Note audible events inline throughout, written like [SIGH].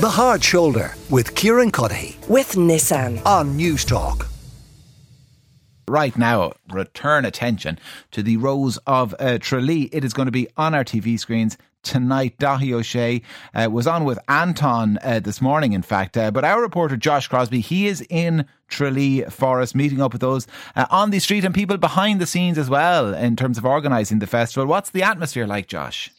The Hard Shoulder with Kieran Cuddihy with Nissan on Newstalk. Right now, return attention to the Rose of uh, Tralee. It is going to be on our TV screens tonight. Dáithí Ó uh, was on with Anton uh, this morning, in fact. Uh, but our reporter Josh Crosbie, he is in Tralee Forest, meeting up with those uh, on the street and people behind the scenes as well in terms of organising the festival. What's the atmosphere like, Josh?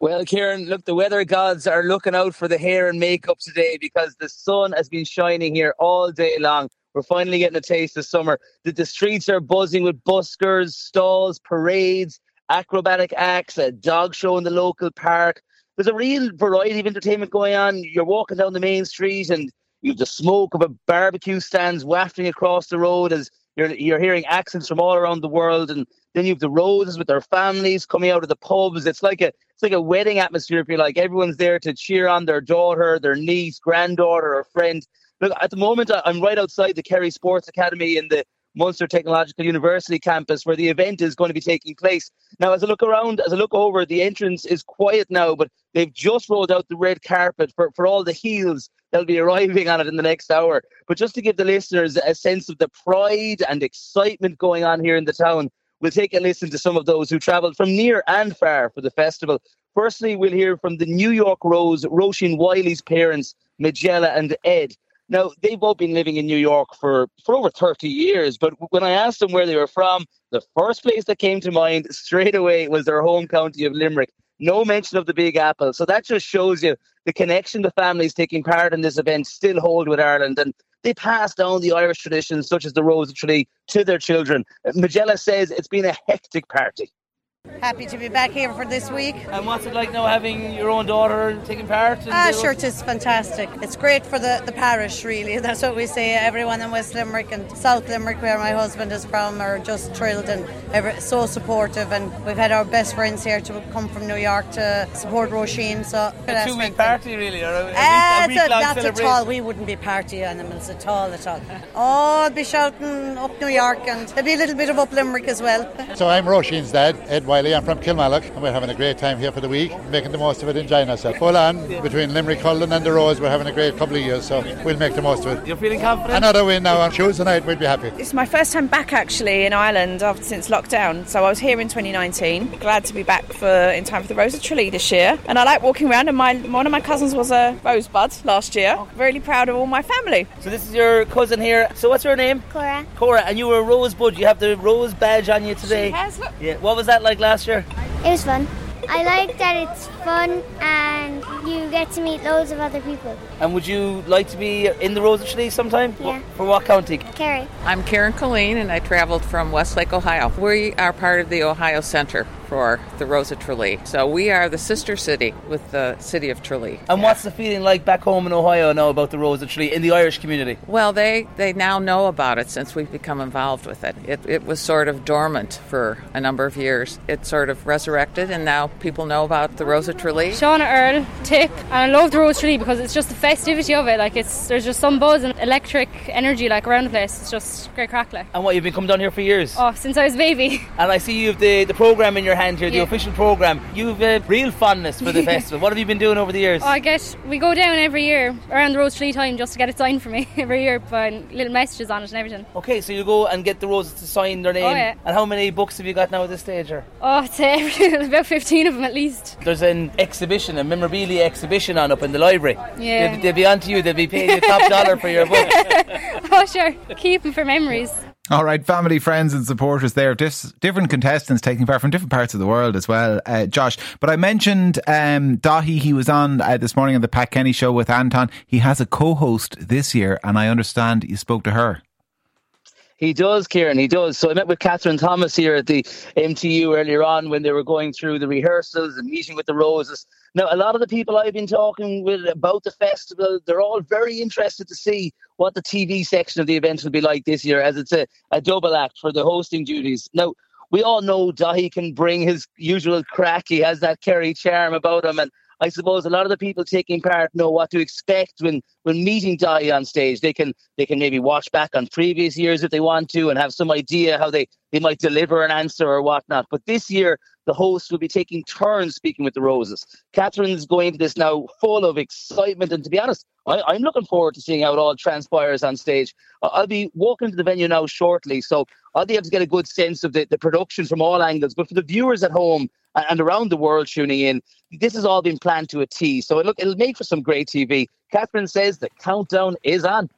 Well, Kieran, look, the weather gods are looking out for the hair and makeup today because the sun has been shining here all day long. We're finally getting a taste of summer. The, the streets are buzzing with buskers, stalls, parades, acrobatic acts, a dog show in the local park. There's a real variety of entertainment going on. You're walking down the main street and you have the smoke of a barbecue stands wafting across the road as you're, you're hearing accents from all around the world. And then you have the roses with their families coming out of the pubs. It's like a it's like a wedding atmosphere, if you like. Everyone's there to cheer on their daughter, their niece, granddaughter, or friend. Look, at the moment, I'm right outside the Kerry Sports Academy in the Munster Technological University campus where the event is going to be taking place. Now, as I look around, as I look over, the entrance is quiet now, but they've just rolled out the red carpet for, for all the heels that'll be arriving on it in the next hour. But just to give the listeners a sense of the pride and excitement going on here in the town, we'll take a listen to some of those who travelled from near and far for the festival. Firstly, we'll hear from the New York Rose, Roisin Wiley's parents, Magella and Ed. Now, they've both been living in New York for, for over 30 years, but when I asked them where they were from, the first place that came to mind straight away was their home county of Limerick. No mention of the Big Apple. So that just shows you the connection the families taking part in this event still hold with Ireland. And they pass down the Irish traditions, such as the Rose of Tralee, to their children. Magella says it's been a hectic party. Happy to be back here for this week. And what's it like now having your own daughter taking part? Ah, sure, it's fantastic. It's great for the, the parish, really. [LAUGHS] That's what we say. Everyone in West Limerick and South Limerick, where my husband is from, are just thrilled and ever, so supportive. And we've had our best friends here to come from New York to support Roisin. So a two week party, really, or a, uh, a week, a That's at all. We wouldn't be party animals at all, at all. oh, I'd be shouting up New York, and there'd be a little bit of up Limerick as well. So I'm Roisin's dad, Ed Wiley. I'm from Kilmallock and we're having a great time here for the week, making the most of it, enjoying ourselves. Full on between Limerick, Cullen and the Rose, we're having a great couple of years, so we'll make the most of it. You're feeling confident? Another win now on Tuesday night, we'll be happy. It's my first time back actually in Ireland after since lockdown, so I was here in 2019. Glad to be back for in time for the Rose of Tralee this year, and I like walking around. And my one of my cousins was a rosebud last year. Really proud of all my family. So this is your cousin here. So what's her name? Cora. Cora, and you were a rosebud. You have the rose badge on you today. She has. Look. Yeah. What was that like last year? It was fun. I like that it's fun and you get to meet loads of other people. And would you like to be in the Rose of Tralee sometime? Yeah. For what county? Kerry. I'm Karen Colleen and I traveled from Westlake, Ohio. We are part of the Ohio Center for the Rose of Tralee. So we are the sister city with the city of Tralee. And yeah. what's the feeling like back home in Ohio now about the Rose of Tralee in the Irish community? Well, they, they now know about it since we've become involved with it. it. It was sort of dormant for a number of years. It sort of resurrected and now people know about the Rose of Tralee. Shauna Earl, Tip, and I love the Rose Tree because it's just the festivity of it. Like it's there's just some buzz and electric energy like around the place. It's just great crack like. And what you've been coming down here for years? Oh, since I was a baby. [LAUGHS] And I see you have the, the programme in your hand here, the yeah. official programme. You've a real fondness for the [LAUGHS] festival. What have you been doing over the years? Oh, I guess we go down every year around the Rose Tree time just to get it signed for me [LAUGHS] every year, putting little messages on it and everything. Okay, so you go and get the roses to sign their name. Oh, yeah. And how many books have you got now at this stage? Or? Oh, it's uh, about 15 of them at least. There's an exhibition, a memorabilia exhibition on up in the library. Yeah. They'll, they'll be on to you, they'll be paying you top [LAUGHS] dollar for your book. oh, sure. Keep them for memories. All right, family, friends, and supporters there. Dis- different contestants taking part from different parts of the world as well, uh, Josh. But I mentioned um, Dáithí, he was on uh, this morning on the Pat Kenny show with Anton. He has a co host this year, and I understand you spoke to her. He does, Kieran. He does. So I met with Catherine Thomas here at the MTU earlier on when they were going through the rehearsals and meeting with the Roses. Now, a lot of the people I've been talking with about the festival, they're all very interested to see what the TV section of the event will be like this year, as it's a, a double act for the hosting duties. Now, we all know Dáithí can bring his usual crack. He has that Kerry charm about him, and I suppose a lot of the people taking part know what to expect when when meeting Dáithí on stage. They can they can maybe watch back on previous years if they want to and have some idea how they they might deliver an answer or whatnot. But this year, the host will be taking turns speaking with the Roses. Catherine's going to this now full of excitement. And to be honest, I, am looking forward to seeing how it all transpires on stage. I'll be walking to the venue now shortly. So I'll be able to get a good sense of the, the production from all angles. But for the viewers at home and around the world tuning in, this has all been planned to a T. So look, it'll make for some great TV. Catherine says the countdown is on.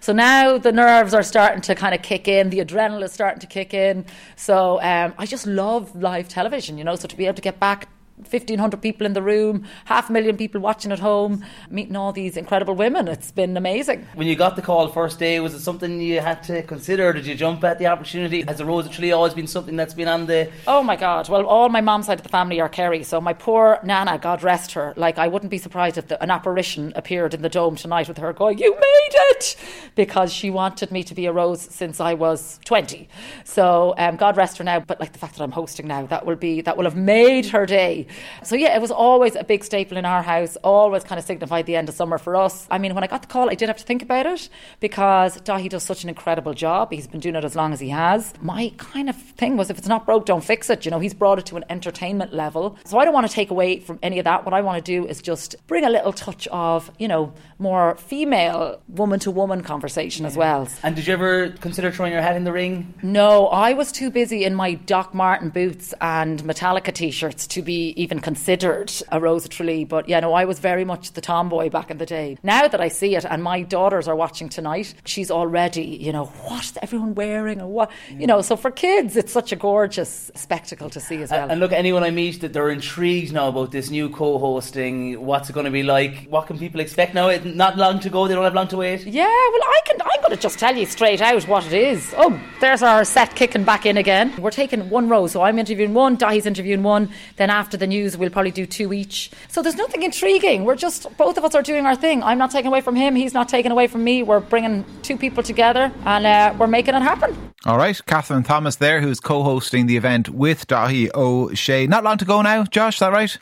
So now the nerves are starting to kind of kick in, the adrenaline is starting to kick in. So um, I just love live television, you know. So to be able to get back 1,500 people in the room, half a million people watching at home, meeting all these incredible women. It's been amazing. When you got the call first day, was it something you had to consider? Did you jump at the opportunity? Has the Rose of Tralee always been something that's been on the. Oh my God. Well, all my mom's side of the family are Kerry. So my poor Nana, God rest her, like I wouldn't be surprised if the, an apparition appeared in the dome tonight with her going, You made it! Because she wanted me to be a Rose since I was 20. So um, God rest her now. But like the fact that I'm hosting now, that will be, that will have made her day. So yeah, it was always a big staple in our house, always kind of signified the end of summer for us. I mean, when I got the call, I didn't have to think about it because Dáithí does such an incredible job. He's been doing it as long as he has. My kind of thing was if it's not broke, don't fix it. You know, he's brought it to an entertainment level. So I don't want to take away from any of that. What I want to do is just bring a little touch of, you know, more female woman to woman conversation yeah. as well. And did you ever consider throwing your hat in the ring? No, I was too busy in my Doc Marten boots and Metallica t shirts to be even considered a Rose of Tralee. But yeah, no, I was very much the tomboy back in the day. Now that I see it, and my daughters are watching tonight, she's already, you know, what is everyone wearing or what? Yeah. You know, so for kids, it's such a gorgeous spectacle to see as well. And look, anyone I meet that they're intrigued now about this new co hosting, what's it going to be like? What can people expect now? It's not long to go, they don't have long to wait. Yeah, well, I can, I'm going to just tell you straight out what it is. Oh, there's our set kicking back in again. We're taking one row, so I'm interviewing one, Dáithí's interviewing one, then after the news, we'll probably do two each. So there's nothing intriguing. We're just, both of us are doing our thing. I'm not taking away from him, he's not taking away from me. We're bringing two people together and uh, we're making it happen. All right, Catherine Thomas there, who's co hosting the event with Dáithí Ó Sé. Not long to go now, Josh, is that right?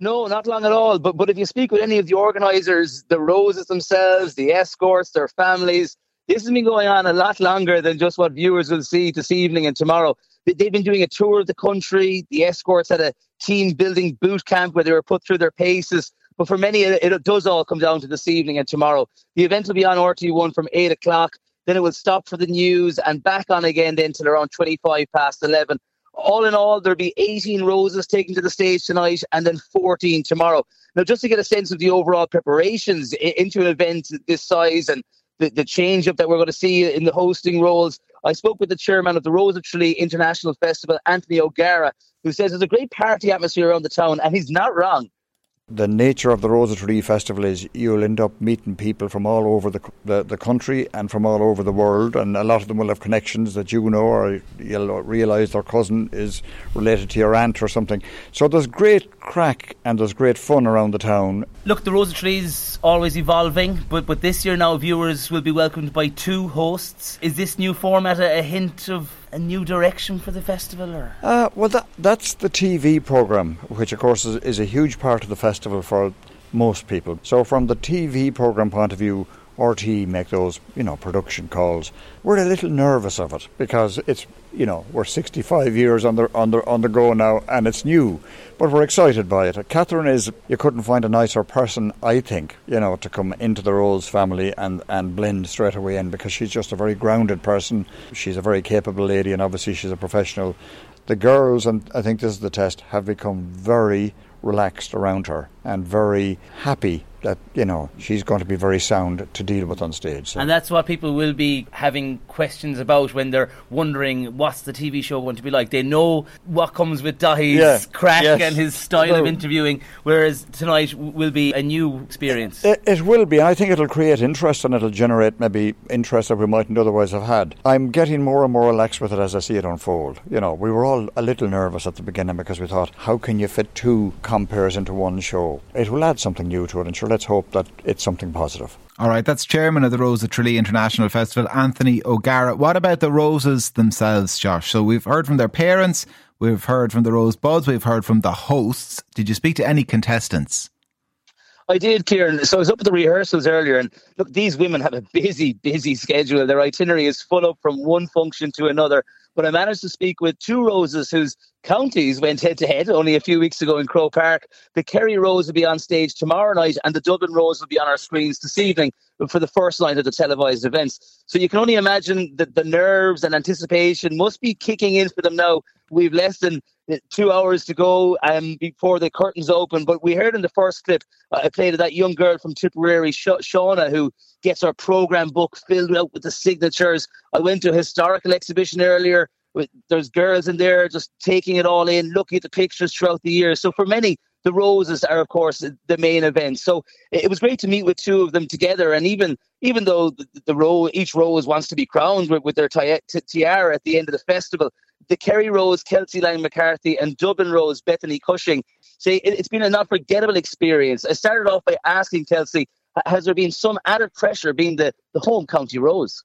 No, not long at all. But but if you speak with any of the organisers, the roses themselves, the escorts, their families, this has been going on a lot longer than just what viewers will see this evening and tomorrow. They've been doing a tour of the country. The escorts had a team building boot camp where they were put through their paces. But for many, it does all come down to this evening and tomorrow. The event will be on RTÉ One from 8 o'clock. Then it will stop for the news and back on again then till around 25 past 11. All in all, there'll be 18 roses taken to the stage tonight and then 14 tomorrow. Now, just to get a sense of the overall preparations into an event this size and the, the change up that we're going to see in the hosting roles, I spoke with the chairman of the Rose of Tralee International Festival, Anthony O'Gara, who says there's a great party atmosphere around the town, and he's not wrong the nature of the Rose of Tralee Festival is you'll end up meeting people from all over the, the, the country and from all over the world, and a lot of them will have connections that you know, or you'll realise their cousin is related to your aunt or something. So there's great crack and there's great fun around the town. Look, the Rose of Tralee is always evolving, but but this year now viewers will be welcomed by two hosts. Is this new format a, a hint of a new direction for the festival? Or? Uh, well, that, that's the TV programme, which of course is, is a huge part of the festival for most people. So, from the TV programme point of view, RTÉ make those, you know, production calls. We're a little nervous of it because it's, you know, we're 65 years on the, on the, on the go now and it's new, but we're excited by it. Catherine is, you couldn't find a nicer person, I think, you know, to come into the Rose family and, and blend straight away in because she's just a very grounded person. She's a very capable lady and obviously she's a professional. The girls, and I think this is the test, have become very relaxed around her and very happy that you know she's going to be very sound to deal with on stage. So. And that's what people will be having questions about when they're wondering what's the TV show going to be like. They know what comes with Dáithí's yeah. crack yes. and his style of interviewing, whereas tonight will be a new experience. It, it, will be, and I think it'll create interest and it'll generate maybe interest that we mightn't otherwise have had. I'm getting more and more relaxed with it as I see it unfold. You know, we were all a little nervous at the beginning because we thought, how can you fit two compères into one show? It will add something new to it, and sure let's hope that it's something positive. All right, that's chairman of the Rose of Tralee International Festival, Anthony O'Gara. What about the roses themselves, Josh? So we've heard from their parents, we've heard from the Rosebuds, we've heard from the hosts. Did you speak to any contestants? I did, Kieran. So I was up at the rehearsals earlier, and look, these women have a busy, busy schedule. Their itinerary is full up from one function to another. But I managed to speak with two Roses whose counties went head to head only a few weeks ago in Croke Park. The Kerry Rose will be on stage tomorrow night, and the Dublin Rose will be on our screens this evening for the first night of the televised events. So you can only imagine that the nerves and anticipation must be kicking in for them now. We've less than two hours to go um, before the curtains open. But we heard in the first clip, uh, I played that young girl from Tipperary, Sh- Shauna, who gets her program book filled out with the signatures. I went to a historical exhibition earlier. With, there's girls in there just taking it all in, looking at the pictures throughout the year. So for many, the roses are, of course, the main event. So it was great to meet with two of them together. And even even though the, the row, each rose wants to be crowned with, with their tiara at the end of the festival, the Kerry Rose, Kelsey Lang McCarthy, and Dublin Rose, Bethany Cushing. Say it, it's been an unforgettable experience. I started off by asking Kelsey, has there been some added pressure being the, the home county rose?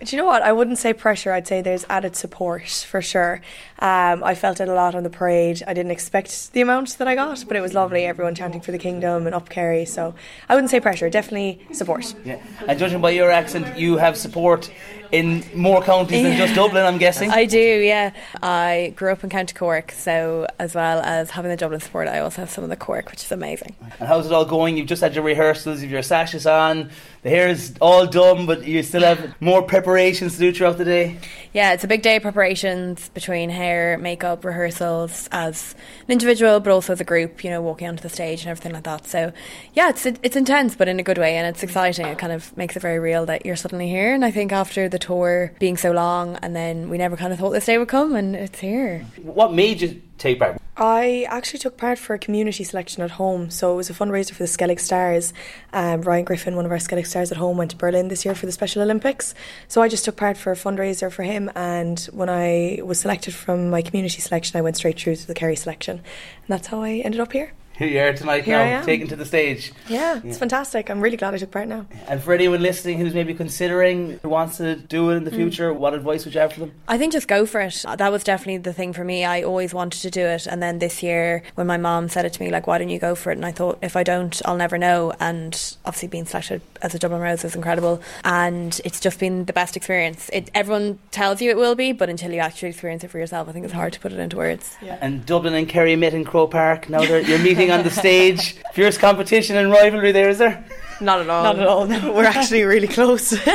Do you know what? I wouldn't say pressure. I'd say there's added support for sure. Um, I felt it a lot on the parade. I didn't expect the amount that I got, but it was lovely. Everyone chanting for the kingdom and up Kerry. So I wouldn't say pressure. Definitely support. Yeah. And judging by your accent, you have support in more counties than just Dublin, I'm guessing. I do, yeah. I grew up in County Cork, so as well as having the Dublin support, I also have some of the Cork, which is amazing. And how's it all going? You've just had your rehearsals, you've your sashes on, the hair is all done, but you still have more preparations to do throughout the day? Yeah, it's a big day of preparations between hair, makeup, rehearsals as an individual, but also as a group, you know, walking onto the stage and everything like that. So, yeah, it's it's intense, but in a good way, and it's exciting. It kind of makes it very real that you're suddenly here. And I think after the tour being so long, and then we never kind of thought this day would come, and it's here. What made you take part? I actually took part for a community selection at home. So it was a fundraiser for the Skellig Stars. Um, Ryan Griffin, one of our Skellig Stars at home, went to Berlin this year for the Special Olympics. So I just took part for a fundraiser for him. And when I was selected from my community selection, I went straight through to the Kerry selection. And that's how I ended up here here you are tonight here now, taken to the stage. Yeah, it's yeah. fantastic. I'm really glad I took part now. And for anyone listening who's maybe considering who wants to do it in the mm. future, what advice would you have for them? I think just go for it. That was definitely the thing for me. I always wanted to do it, and then this year when my mom said it to me, like, "Why don't you go for it?" and I thought, if I don't, I'll never know. And obviously, being selected as a Dublin Rose is incredible, and it's just been the best experience. It, everyone tells you it will be, but until you actually experience it for yourself, I think it's hard to put it into words. Yeah. And Dublin and Kerry met in Croke Park. Now you're meeting on the stage. [LAUGHS] Fierce competition and rivalry there, is there? Not at all. Not at all. No. [LAUGHS] We're actually really close. [LAUGHS]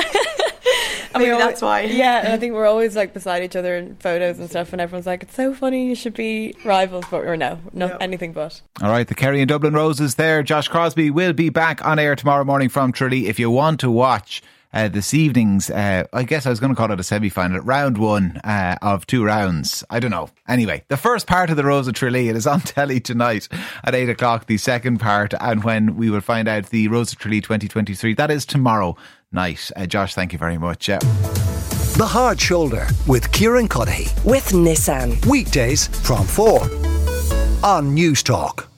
I mean, that's why. Yeah, I think we're always like beside each other in photos and stuff, and everyone's like, "It's so funny, you should be rivals," but or no, no, no. anything but. All right, the Kerry and Dublin Roses there. Josh Crosbie will be back on air tomorrow morning from Tralee. If you want to watch uh, this evening's, uh, I guess I was going to call it a semi final, round one uh, of two rounds. I don't know. Anyway, the first part of the Rose of Tralee, it is on [LAUGHS] telly tonight at 8 o'clock, the second part, and when we will find out the Rose of Tralee 2023, that is tomorrow night. Uh, Josh, thank you very much. The Hard Shoulder with Kieran Cuddihy. With Nissan. Weekdays from 4 on Newstalk.